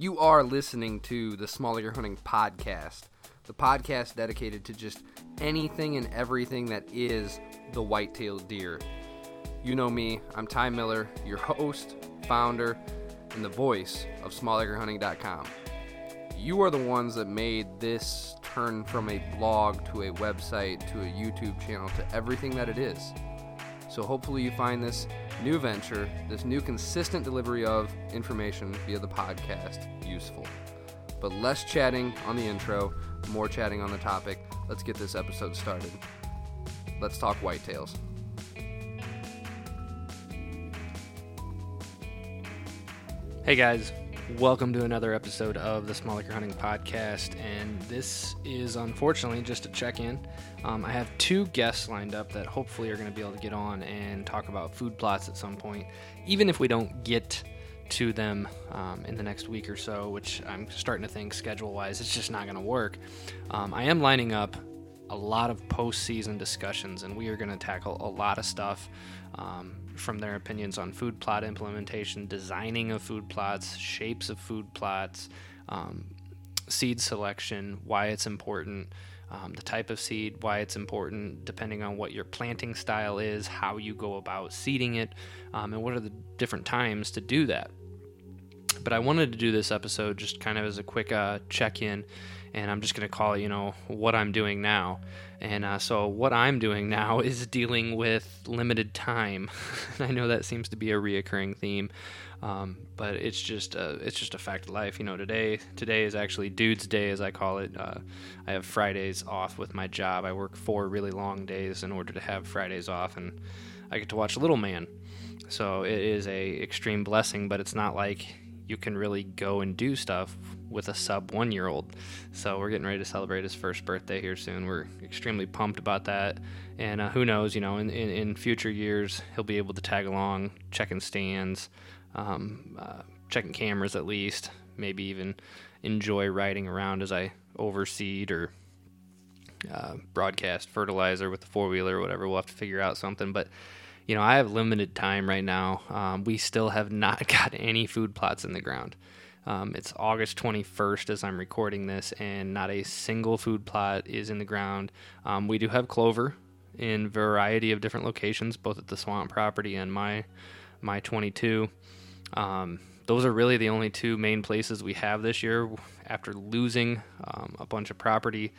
You are listening to the Small Acre Hunting Podcast, the podcast dedicated to just anything and everything that is the white-tailed deer. You know me, I'm Ty Miller, your host, founder, and the voice of SmallAcreHunting.com. You are the ones that made this turn from a blog to a website to a YouTube channel to everything that it is. So hopefully you find this new venture, this new consistent delivery of information via the podcast useful. But less chatting on the intro, more chatting on the topic. Let's get this episode started. Let's talk whitetails. Hey guys, welcome to another episode of the Small Acre Hunting Podcast. And this is unfortunately just a check in. Um, I have two guests lined up that hopefully are going to be able to get on and talk about food plots at some point, even if we don't get to them um, in the next week or so, which I'm starting to think schedule wise, it's just not going to work. Um, I am lining up a lot of postseason discussions, and we are going to tackle a lot of stuff um, from their opinions on food plot implementation, designing of food plots, shapes of food plots, um, seed selection, why it's important. Um, the type of seed, why it's important, depending on what your planting style is, how you go about seeding it, um, and what are the different times to do that. But I wanted to do this episode just kind of as a quick uh, check in, and I'm just going to call it, you know, what I'm doing now. And uh, so, what I'm doing now is dealing with limited time. I know that seems to be a reoccurring theme, um, but it's just a, it's just a fact of life. You know, today today is actually Dude's Day, as I call it. Uh, I have Fridays off with my job. I work four really long days in order to have Fridays off, and I get to watch Little Man. So it is a extreme blessing, but it's not like you can really go and do stuff with a sub one year old. So we're getting ready to celebrate his first birthday here soon. We're extremely pumped about that. And uh, who knows, you know, in, in, in, future years, he'll be able to tag along, checking stands, um, uh, checking cameras at least, maybe even enjoy riding around as I overseed or uh, broadcast fertilizer with the four wheeler or whatever. We'll have to figure out something. But you know, I have limited time right now. Um, we still have not got any food plots in the ground. Um, it's August 21st as I'm recording this, and not a single food plot is in the ground. Um, we do have clover in variety of different locations, both at the swamp property and my my 22. Um, those are really the only two main places we have this year. After losing um, a bunch of property,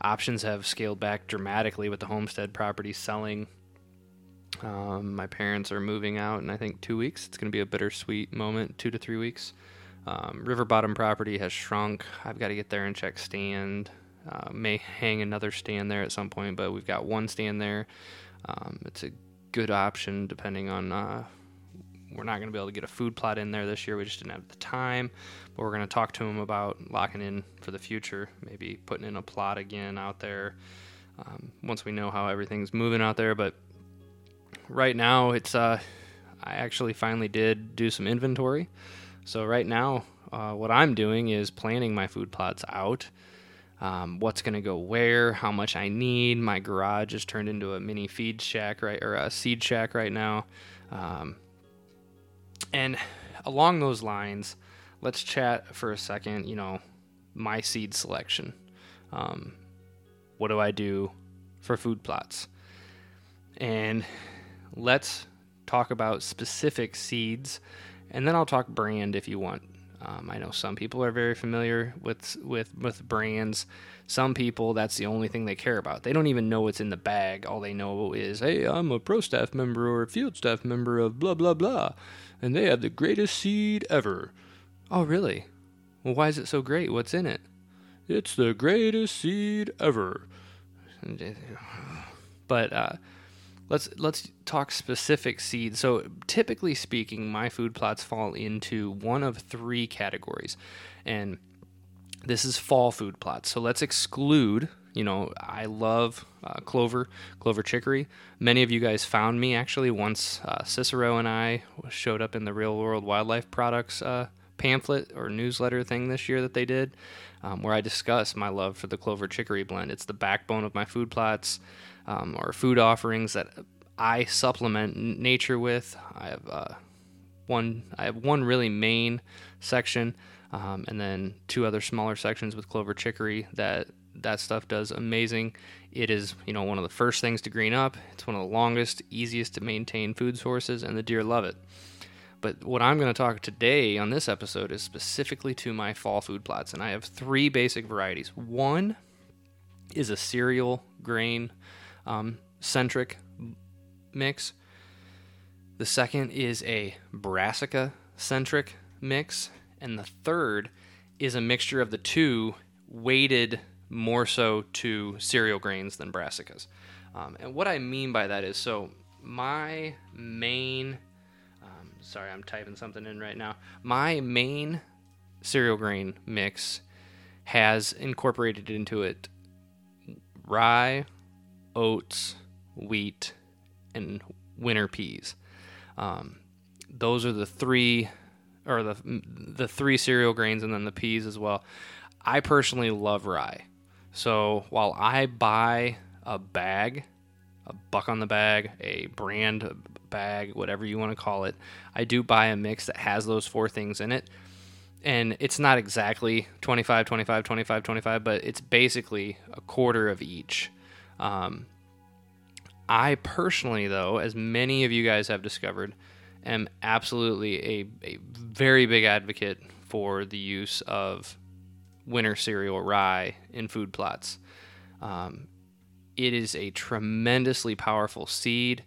options have scaled back dramatically with the homestead property selling um, my parents are moving out in I think two weeks. It's going to be a bittersweet moment, two to three weeks. Um, River bottom property has shrunk. I've got to get there and check stand. Uh, may hang another stand there at some point, but we've got one stand there. Um, it's a good option depending on. Uh, we're not going to be able to get a food plot in there this year. We just didn't have the time, but we're going to talk to them about locking in for the future. Maybe putting in a plot again out there um, once we know how everything's moving out there. But right now it's uh, I actually finally did do some inventory. So right now, uh, what I'm doing is planning my food plots out. Um, what's going to go where, how much I need. My garage is turned into a mini feed shack, right, or a seed shack right now. Um, and along those lines, let's chat for a second. You know, my seed selection. Um, what do I do for food plots? And let's talk about specific seeds, and then I'll talk brand if you want. Um, I know some people are very familiar with with with brands. Some people, that's the only thing they care about. They don't even know what's in the bag. All they know is, hey, I'm a pro staff member or a field staff member of blah blah blah, and they have the greatest seed ever. Oh, really? Well, why is it so great? What's in it? It's the greatest seed ever. But uh, let's let's talk specific seeds. So typically speaking, my food plots fall into one of three categories, and this is fall food plots. So let's exclude. You know, I love uh, clover, clover chicory. Many of you guys found me actually once uh, Cicero and I showed up in the Real World Wildlife Products uh, pamphlet or newsletter thing this year that they did, um, where I discuss my love for the clover chicory blend. It's the backbone of my food plots um, or food offerings that I supplement nature with. I have uh, one. I have one really main section, um, and then two other smaller sections with clover chicory. That that stuff does amazing. It is you know one of the first things to green up. It's one of the longest, easiest to maintain food sources, and the deer love it. But what I'm going to talk today on this episode is specifically to my fall food plots, and I have three basic varieties. One is a cereal grain um, centric mix. The second is a brassica centric mix. And the third is a mixture of the two, weighted more so to cereal grains than brassicas. Um, and what I mean by that is so my main, um, sorry, I'm typing something in right now. My main cereal grain mix has incorporated into it rye, oats, wheat, and winter peas. Um, those are the three, or the the three cereal grains, and then the peas as well. I personally love rye, so while I buy a bag, a buck on the bag, a brand bag, whatever you want to call it, I do buy a mix that has those four things in it. And it's not exactly 25, 25, 25, 25, but it's basically a quarter of each. Um, I personally, though, as many of you guys have discovered, am absolutely a, a very big advocate for the use of winter cereal rye in food plots. Um, it is a tremendously powerful seed.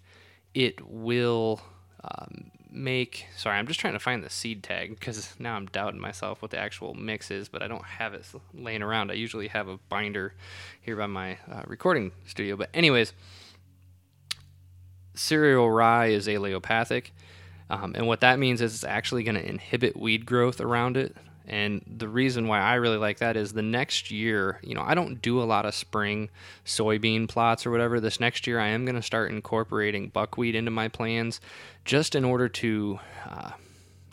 It will um, make. Sorry, I'm just trying to find the seed tag because now I'm doubting myself what the actual mix is, but I don't have it laying around. I usually have a binder here by my uh, recording studio. But, anyways, cereal rye is allelopathic. Um, and what that means is it's actually going to inhibit weed growth around it. And the reason why I really like that is the next year, you know, I don't do a lot of spring soybean plots or whatever. This next year, I am going to start incorporating buckwheat into my plans just in order to, uh,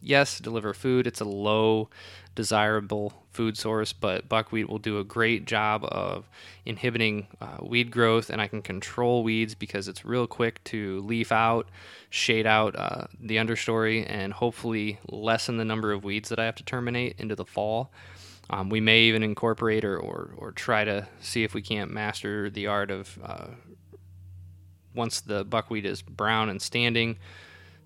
yes, deliver food. It's a low desirable food source, but buckwheat will do a great job of inhibiting uh, weed growth, and I can control weeds because it's real quick to leaf out, shade out uh, the understory, and hopefully lessen the number of weeds that I have to terminate into the fall. Um, we may even incorporate or, or, or, try to see if we can't master the art of uh, once the buckwheat is brown and standing,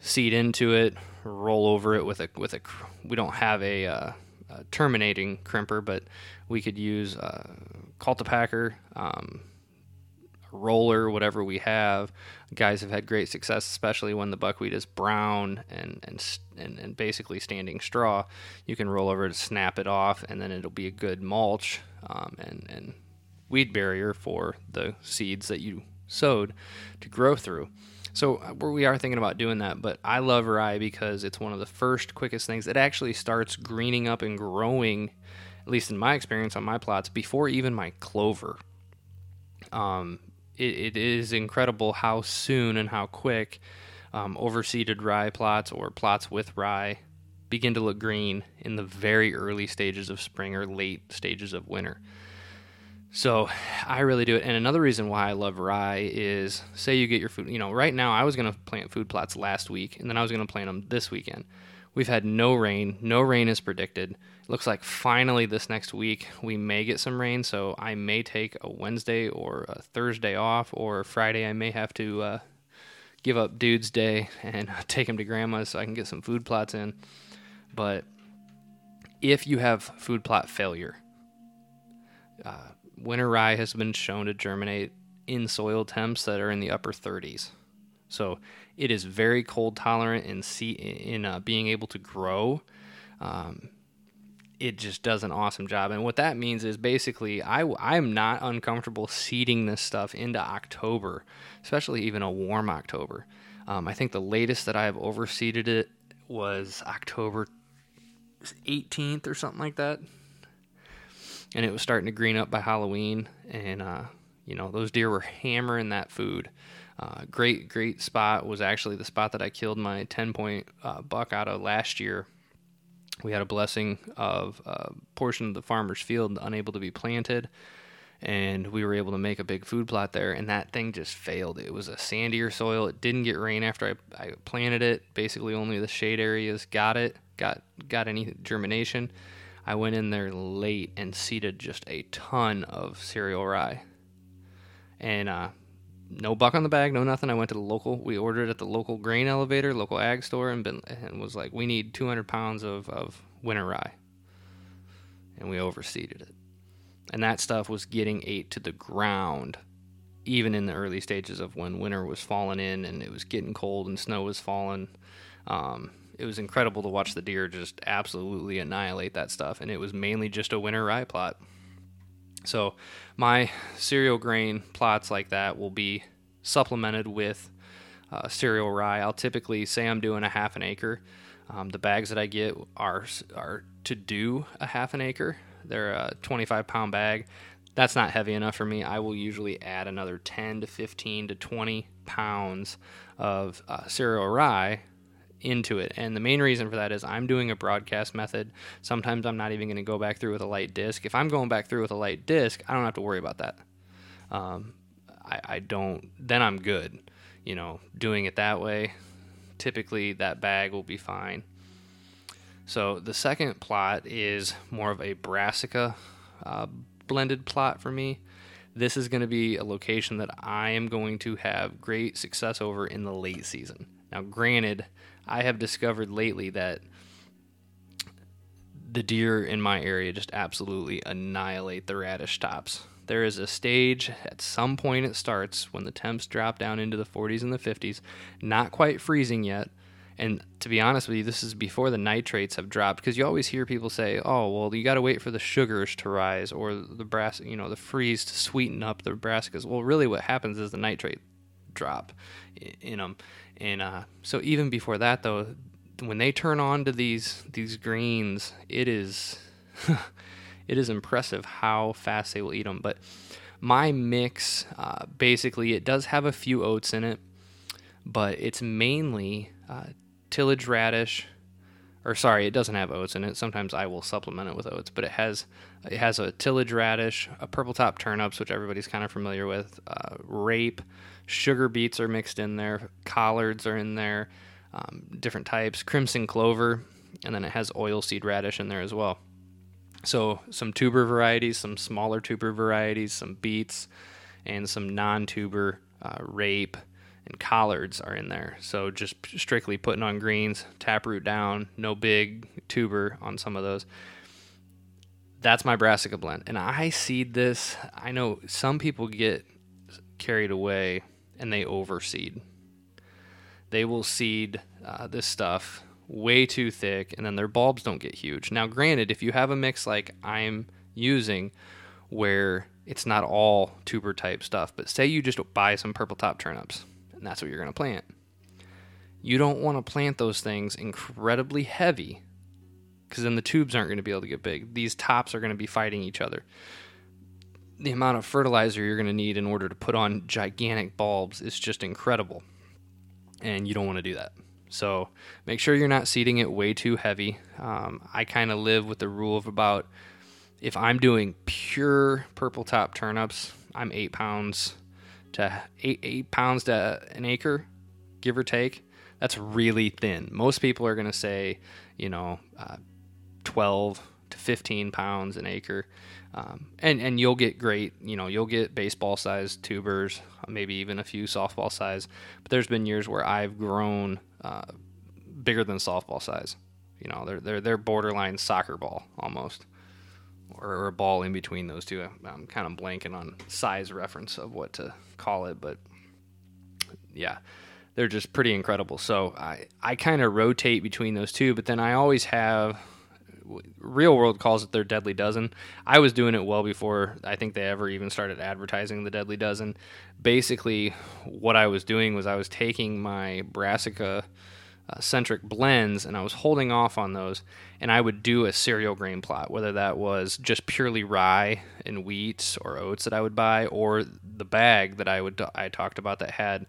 seed into it, roll over it with a with a. We don't have a uh, uh, terminating crimper, but we could use uh, cultipacker, um, roller, whatever we have. Guys have had great success, especially when the buckwheat is brown and and and, and basically standing straw. You can roll over to snap it off, and then it'll be a good mulch um, and and weed barrier for the seeds that you sowed to grow through. So uh, we are thinking about doing that, but I love rye because it's one of the first, quickest things. It actually starts greening up and growing, at least in my experience on my plots, before even my clover. Um, it, it is incredible how soon and how quick um, overseeded rye plots or plots with rye begin to look green in the very early stages of spring or late stages of winter. So I really do it. And another reason why I love rye is say you get your food, you know, right now I was going to plant food plots last week and then I was going to plant them this weekend. We've had no rain. No rain is predicted. It looks like finally this next week we may get some rain. So I may take a Wednesday or a Thursday off or Friday I may have to uh, give up dude's day and take him to grandma's so I can get some food plots in. But if you have food plot failure, uh, winter rye has been shown to germinate in soil temps that are in the upper 30s. So it is very cold tolerant in see, in uh, being able to grow. Um, it just does an awesome job. And what that means is basically I I'm not uncomfortable seeding this stuff into October, especially even a warm October. Um, I think the latest that I have overseeded it was October 18th or something like that and it was starting to green up by Halloween, and uh, you know those deer were hammering that food. Uh, great, great spot was actually the spot that I killed my 10 point uh, buck out of last year. We had a blessing of a portion of the farmer's field unable to be planted, and we were able to make a big food plot there and that thing just failed. It was a sandier soil. It didn't get rain after i, I planted it. Basically only the shade areas got it got got any germination i went in there late and seeded just a ton of cereal rye. And uh, no buck on the bag no nothing. I went to the local we ordered at the local grain elevator local ag store and, been, and was like we need 200 pounds of, of winter rye. And we overseeded it. And that stuff was getting ate to the ground even in the early stages of when winter was falling in and it was getting cold and snow was falling. Um, it was incredible to watch the deer just absolutely annihilate that stuff and it was mainly just a winter rye plot so my cereal grain plots like that will be supplemented with uh, cereal rye i'll typically say i'm doing a half an acre um, the bags that i get are are to do a half an acre they're a 25 pound bag. That's not heavy enough for me. I will usually add another 10 to 15 to 20 pounds of uh, cereal rye into it. And the main reason for that is I'm doing a broadcast method. Sometimes I'm not even going to go back through with a light disc. If I'm going back through with a light disc, I don't have to worry about that. Um, I, I don't, then I'm good. You know, doing it that way, typically that bag will be fine. So the second plot is more of a brassica uh, blended plot for me. This is going to be a location that I am going to have great success over in the late season. Now, granted, I have discovered lately that the deer in my area just absolutely annihilate the radish tops. There is a stage at some point it starts when the temps drop down into the 40s and the 50s, not quite freezing yet, and to be honest with you, this is before the nitrates have dropped because you always hear people say, "Oh, well, you got to wait for the sugars to rise or the brass, you know, the freeze to sweeten up the brassicas." Well, really, what happens is the nitrate drop in them, and uh, so even before that, though, when they turn on to these these greens, it is it is impressive how fast they will eat them. But my mix, uh, basically, it does have a few oats in it, but it's mainly uh, tillage radish, or sorry, it doesn't have oats in it. Sometimes I will supplement it with oats, but it has it has a tillage radish, a purple top turnips, which everybody's kind of familiar with, uh, rape, sugar beets are mixed in there, collards are in there, um, different types, crimson clover, and then it has oilseed radish in there as well. So some tuber varieties, some smaller tuber varieties, some beets, and some non-tuber uh, rape and collards are in there. So just strictly putting on greens, taproot down, no big tuber on some of those. That's my brassica blend. And I seed this. I know some people get carried away and they overseed. They will seed uh, this stuff way too thick and then their bulbs don't get huge. Now, granted, if you have a mix like I'm using where it's not all tuber type stuff, but say you just buy some purple top turnips and that's what you're going to plant. You don't want to plant those things incredibly heavy because then the tubes aren't going to be able to get big. These tops are going to be fighting each other. The amount of fertilizer you're going to need in order to put on gigantic bulbs is just incredible. And you don't want to do that. So make sure you're not seeding it way too heavy. Um, I kind of live with the rule of about if I'm doing pure purple top turnips, I'm eight pounds to eight, eight pounds to an acre, give or take. That's really thin. Most people are going to say, you know, uh, 12 to 15 pounds an acre. Um, and, and you'll get great, you know, you'll get baseball sized tubers, maybe even a few softball size. But there's been years where I've grown uh, bigger than softball size. You know, they're, they're, they're borderline soccer ball almost or a ball in between those two. I'm kind of blanking on size reference of what to call it, but yeah, they're just pretty incredible. So I I kind of rotate between those two, but then I always have real world calls it their deadly dozen. I was doing it well before I think they ever even started advertising the deadly dozen. Basically, what I was doing was I was taking my brassica uh, centric blends, and I was holding off on those. And I would do a cereal grain plot, whether that was just purely rye and wheat or oats that I would buy, or the bag that I would I talked about that had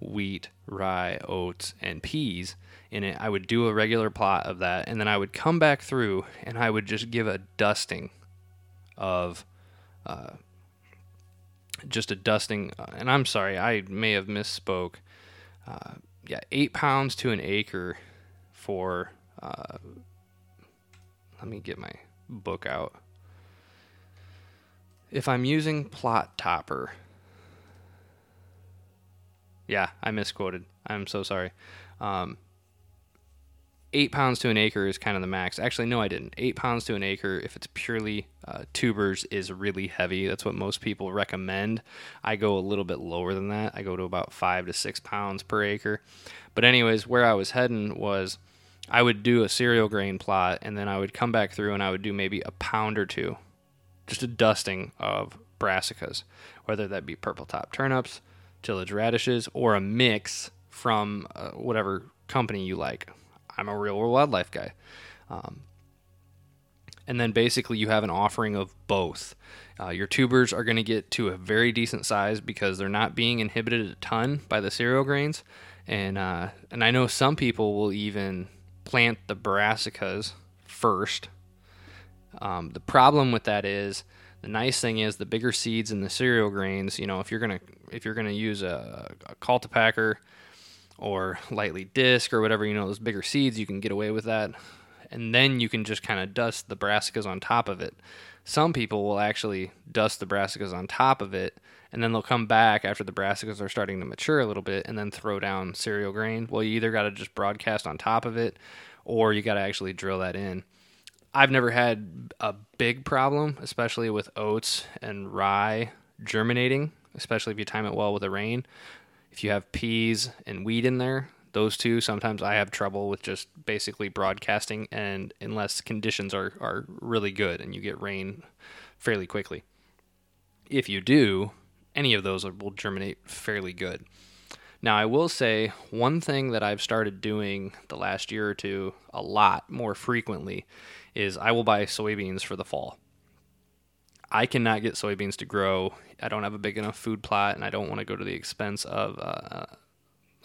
wheat, rye, oats, and peas in it. I would do a regular plot of that, and then I would come back through and I would just give a dusting of uh, just a dusting. Uh, and I'm sorry, I may have misspoke. Uh, yeah, eight pounds to an acre for. Uh, let me get my book out. If I'm using plot topper, yeah, I misquoted. I'm so sorry. Um, eight pounds to an acre is kind of the max. Actually, no, I didn't. Eight pounds to an acre, if it's purely uh, tubers, is really heavy. That's what most people recommend. I go a little bit lower than that. I go to about five to six pounds per acre. But, anyways, where I was heading was I would do a cereal grain plot, and then I would come back through and I would do maybe a pound or two, just a dusting of brassicas, whether that be purple top turnips, tillage radishes, or a mix from uh, whatever company you like. I'm a real world wildlife guy. Um, and then basically you have an offering of both. Uh, your tubers are going to get to a very decent size because they're not being inhibited a ton by the cereal grains, and uh, and I know some people will even plant the brassicas first. Um, the problem with that is the nice thing is the bigger seeds in the cereal grains. You know, if you're gonna if you're gonna use a, a cultipacker or lightly disc or whatever, you know, those bigger seeds, you can get away with that. And then you can just kind of dust the brassicas on top of it. Some people will actually dust the brassicas on top of it, and then they'll come back after the brassicas are starting to mature a little bit and then throw down cereal grain. Well, you either got to just broadcast on top of it or you got to actually drill that in. I've never had a big problem, especially with oats and rye germinating, especially if you time it well with the rain. If you have peas and wheat in there, those two, sometimes I have trouble with just basically broadcasting, and unless conditions are, are really good and you get rain fairly quickly. If you do, any of those will germinate fairly good. Now, I will say one thing that I've started doing the last year or two a lot more frequently is I will buy soybeans for the fall. I cannot get soybeans to grow. I don't have a big enough food plot, and I don't want to go to the expense of uh,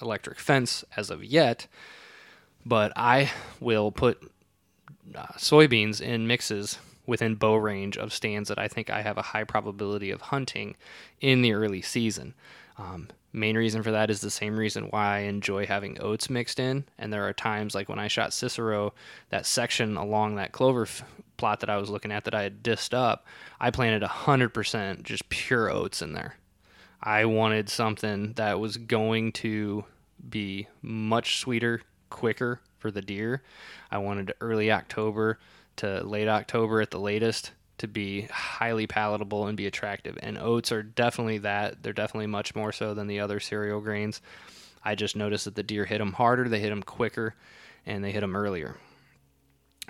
electric fence as of yet. But I will put uh, soybeans in mixes within bow range of stands that I think I have a high probability of hunting in the early season. Um, main reason for that is the same reason why I enjoy having oats mixed in. And there are times like when I shot Cicero, that section along that clover f- plot that I was looking at that I had disced up, I planted 100% just pure oats in there. I wanted something that was going to be much sweeter, quicker for the deer. I wanted early October to late October at the latest to be highly palatable and be attractive. And oats are definitely that. They're definitely much more so than the other cereal grains. I just noticed that the deer hit them harder, they hit them quicker, and they hit them earlier.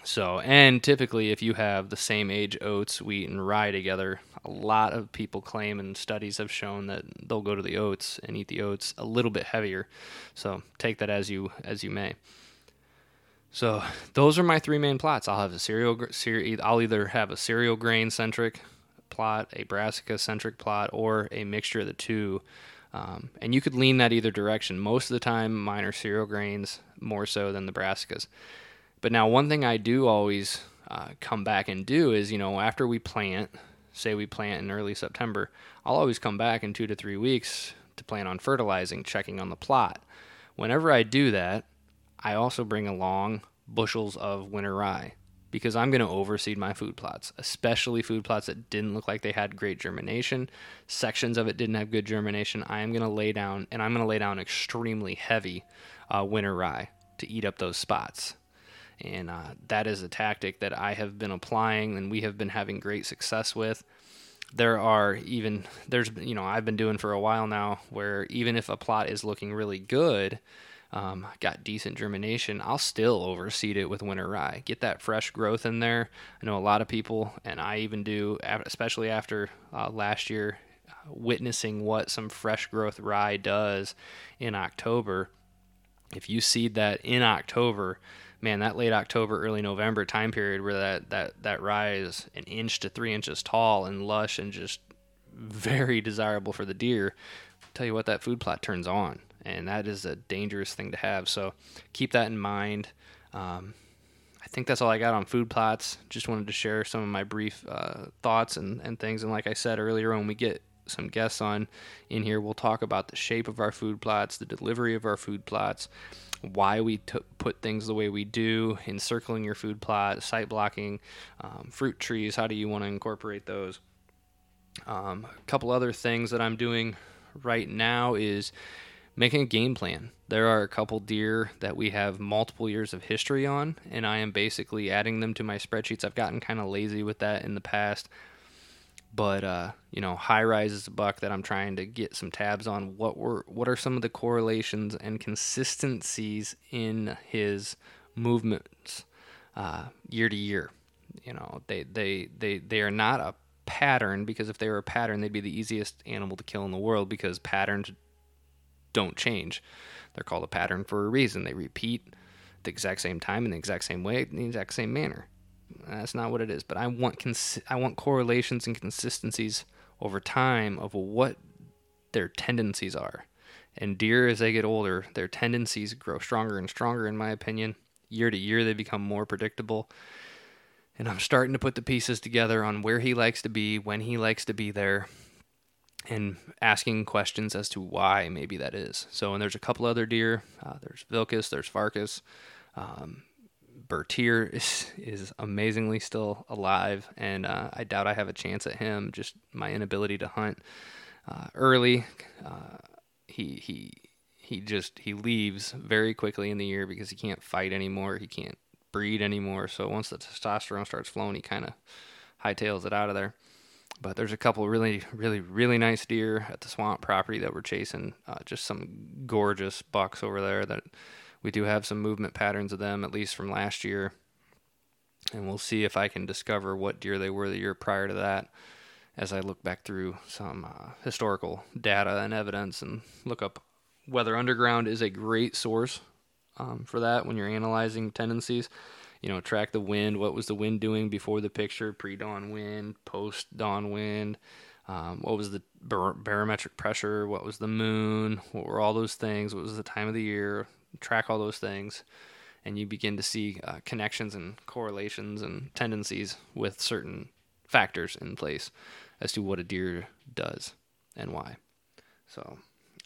So, and typically, if you have the same age oats, wheat, and rye together, a lot of people claim and studies have shown that they'll go to the oats and eat the oats a little bit heavier. So, take that as you as you may. So those are my three main plots. I'll have a cereal, I'll either have a cereal grain centric plot, a brassica centric plot, or a mixture of the two. Um, and you could lean that either direction. Most of the time, mine are cereal grains more so than the brassicas. But now, one thing I do always uh, come back and do is, you know, after we plant, say we plant in early September, I'll always come back in two to three weeks to plan on fertilizing, checking on the plot. Whenever I do that, I also bring along bushels of winter rye because I'm going to overseed my food plots, especially food plots that didn't look like they had great germination. Sections of it didn't have good germination. I am going to lay down, and I'm going to lay down extremely heavy uh, winter rye to eat up those spots. And uh, that is a tactic that I have been applying and we have been having great success with. There are even, there's, you know, I've been doing for a while now where even if a plot is looking really good, um, got decent germination, I'll still overseed it with winter rye. Get that fresh growth in there. I know a lot of people, and I even do, especially after uh, last year, uh, witnessing what some fresh growth rye does in October. If you seed that in October, man, that late October, early November time period where that, that, that rye is an inch to three inches tall and lush and just very desirable for the deer, tell you what, that food plot turns on and that is a dangerous thing to have. So keep that in mind. Um, I think that's all I got on food plots. Just wanted to share some of my brief uh, thoughts and, and things. And like I said earlier, when we get some guests on in here. We'll talk about the shape of our food plots, the delivery of our food plots, why we t- put things the way we do, encircling your food plot, sight blocking, um, fruit trees. How do you want to incorporate those? Um, a couple other things that I'm doing right now is making a game plan. There are a couple deer that we have multiple years of history on, and I am basically adding them to my spreadsheets. I've gotten kind of lazy with that in the past, but uh, you know, high rise is a buck that I'm trying to get some tabs on. What were what are some of the correlations and consistencies in his movements uh, year to year? You know, they they they they are not a pattern because if they were a pattern, they'd be the easiest animal to kill in the world because patterns don't change. They're called a pattern for a reason. They repeat the exact same time in the exact same way, in the exact same manner. That's not what it is. But I want cons- I want correlations and consistencies over time of what their tendencies are. And deer, as they get older, their tendencies grow stronger and stronger. In my opinion, year to year, they become more predictable. And I'm starting to put the pieces together on where he likes to be, when he likes to be there, and asking questions as to why maybe that is. So, and there's a couple other deer. Uh, there's Vilcus, there's Farkas. Um, Bertier is, is amazingly still alive, and uh, I doubt I have a chance at him. Just my inability to hunt uh, early. Uh, he he he just he leaves very quickly in the year because he can't fight anymore. He can't breed anymore. So once the testosterone starts flowing, he kind of hightails it out of there. But there's a couple really, really, really nice deer at the swamp property that we're chasing. Uh, just some gorgeous bucks over there that we do have some movement patterns of them, at least from last year. And we'll see if I can discover what deer they were the year prior to that as I look back through some uh, historical data and evidence and look up Weather Underground is a great source um, for that when you're analyzing tendencies you know, track the wind. What was the wind doing before the picture? Pre dawn wind, post dawn wind. Um, what was the bar- barometric pressure? What was the moon? What were all those things? What was the time of the year? Track all those things, and you begin to see uh, connections and correlations and tendencies with certain factors in place as to what a deer does and why. So,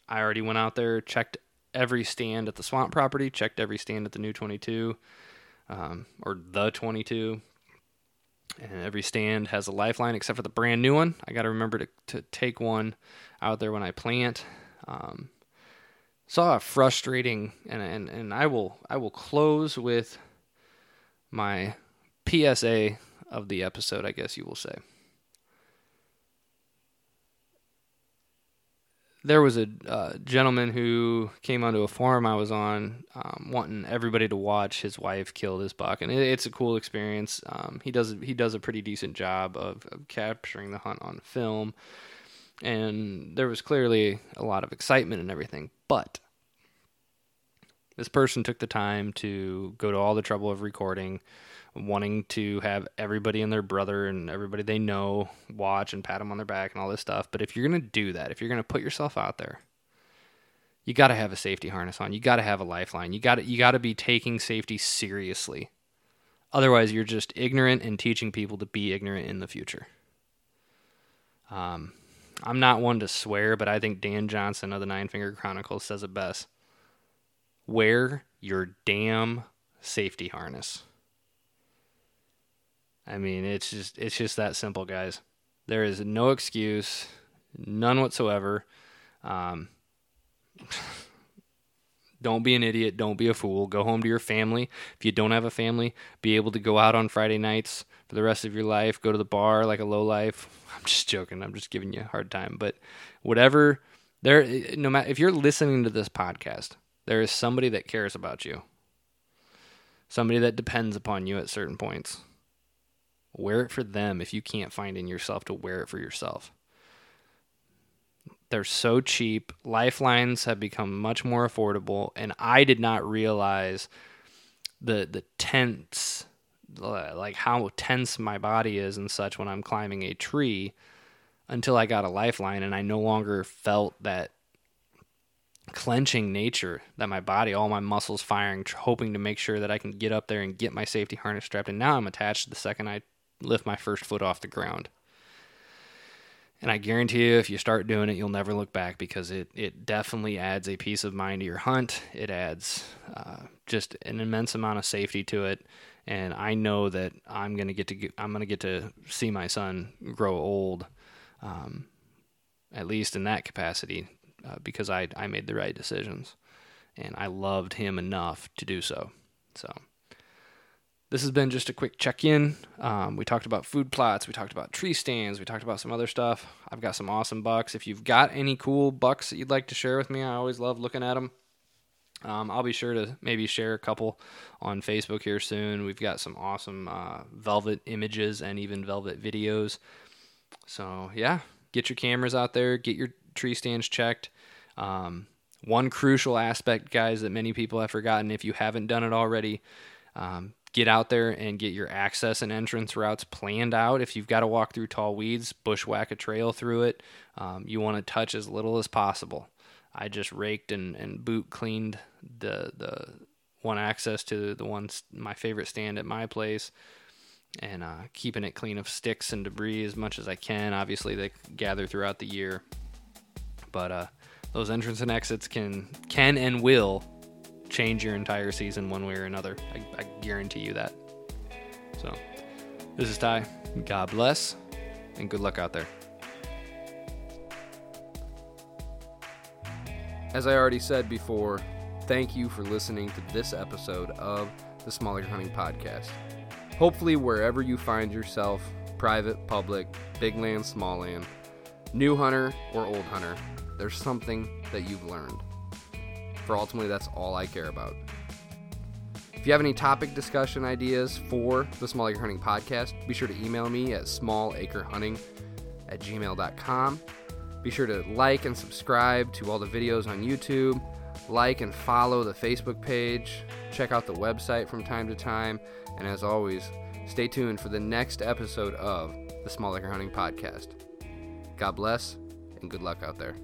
I already went out there, checked every stand at the swamp property, checked every stand at the new 22 um, or the 22. And every stand has a lifeline except for the brand new one. I got to remember to, take one out there when I plant. Um, saw a frustrating, and, and, and I will I will close with my PSA of the episode, I guess you will say. There was a uh, gentleman who came onto a forum I was on, um, wanting everybody to watch his wife kill this buck, and it, it's a cool experience. Um, he does he does a pretty decent job of, of, capturing the hunt on film, and there was clearly a lot of excitement and everything. But this person took the time to go to all the trouble of recording wanting to have everybody and their brother and everybody they know watch and pat them on their back and all this stuff. But if you're going to do that, if you're going to put yourself out there, you got to have a safety harness on. You got to have a lifeline. You got to you got to be taking safety seriously. Otherwise, you're just ignorant and teaching people to be ignorant in the future. Um, I'm not one to swear, but I think Dan Johnson of the Nine Finger Chronicles says it best. Wear your damn safety harness. I mean, it's just it's just that simple, guys. There is no excuse, none whatsoever. Um, don't be an idiot. Don't be a fool. Go home to your family. If you don't have a family, be able to go out on Friday nights for the rest of your life. Go to the bar like a low life. I'm just joking. I'm just giving you a hard time. But whatever, there. No matter if you're listening to this podcast, there is somebody that cares about you. Somebody that depends upon you at certain points. Wear it for them if you can't find in yourself to wear it for yourself. They're so cheap. Lifelines have become much more affordable, and I did not realize the the tense like how tense my body is and such when I'm climbing a tree until I got a lifeline and I no longer felt that clenching nature that my body, all my muscles firing, hoping to make sure that I can get up there and get my safety harness strapped. And now I'm attached the second I lift my first foot off the ground. And I guarantee you, if you start doing it, you'll never look back because it, it definitely adds a peace of mind to your hunt. It adds uh, just an immense amount of safety to it. And I know that I'm gonna get to get, I'm gonna get to see my son grow old, um, at least in that capacity, uh, because I I made the right decisions, and I loved him enough to do so. So this has been just a quick check in. Um, we talked about food plots, we talked about tree stands, we talked about some other stuff. I've got some awesome bucks. If you've got any cool bucks that you'd like to share with me, I always love looking at them. Um, I'll be sure to maybe share a couple on Facebook here soon. We've got some awesome uh, velvet images and even velvet videos. So, yeah, get your cameras out there, get your tree stands checked. Um, one crucial aspect, guys, that many people have forgotten if you haven't done it already. Um, get out there and get your access and entrance routes planned out. If you've got to walk through tall weeds, bushwhack a trail through it. Um, you want to touch as little as possible. I just raked and, and boot cleaned the the one access to the one my favorite stand at my place, and uh, keeping it clean of sticks and debris as much as I can. Obviously, they gather throughout the year, but uh, those entrance and exits can can and will change your entire season one way or another. I, I guarantee you that. So, this is Ty. God bless, and good luck out there. As I already said before, thank you for listening to this episode of the Small Acre Hunting Podcast. Hopefully, wherever you find yourself, private, public, big land, small land, new hunter or old hunter, there's something that you've learned for ultimately that's all I care about. If you have any topic discussion ideas for the Small Acre Hunting Podcast, be sure to email me at smallacrehunting at gmail.com. Be sure to like and subscribe to all the videos on YouTube, like and follow the Facebook page, check out the website from time to time, and as always, stay tuned for the next episode of the Small Acre Hunting Podcast. God bless, and good luck out there.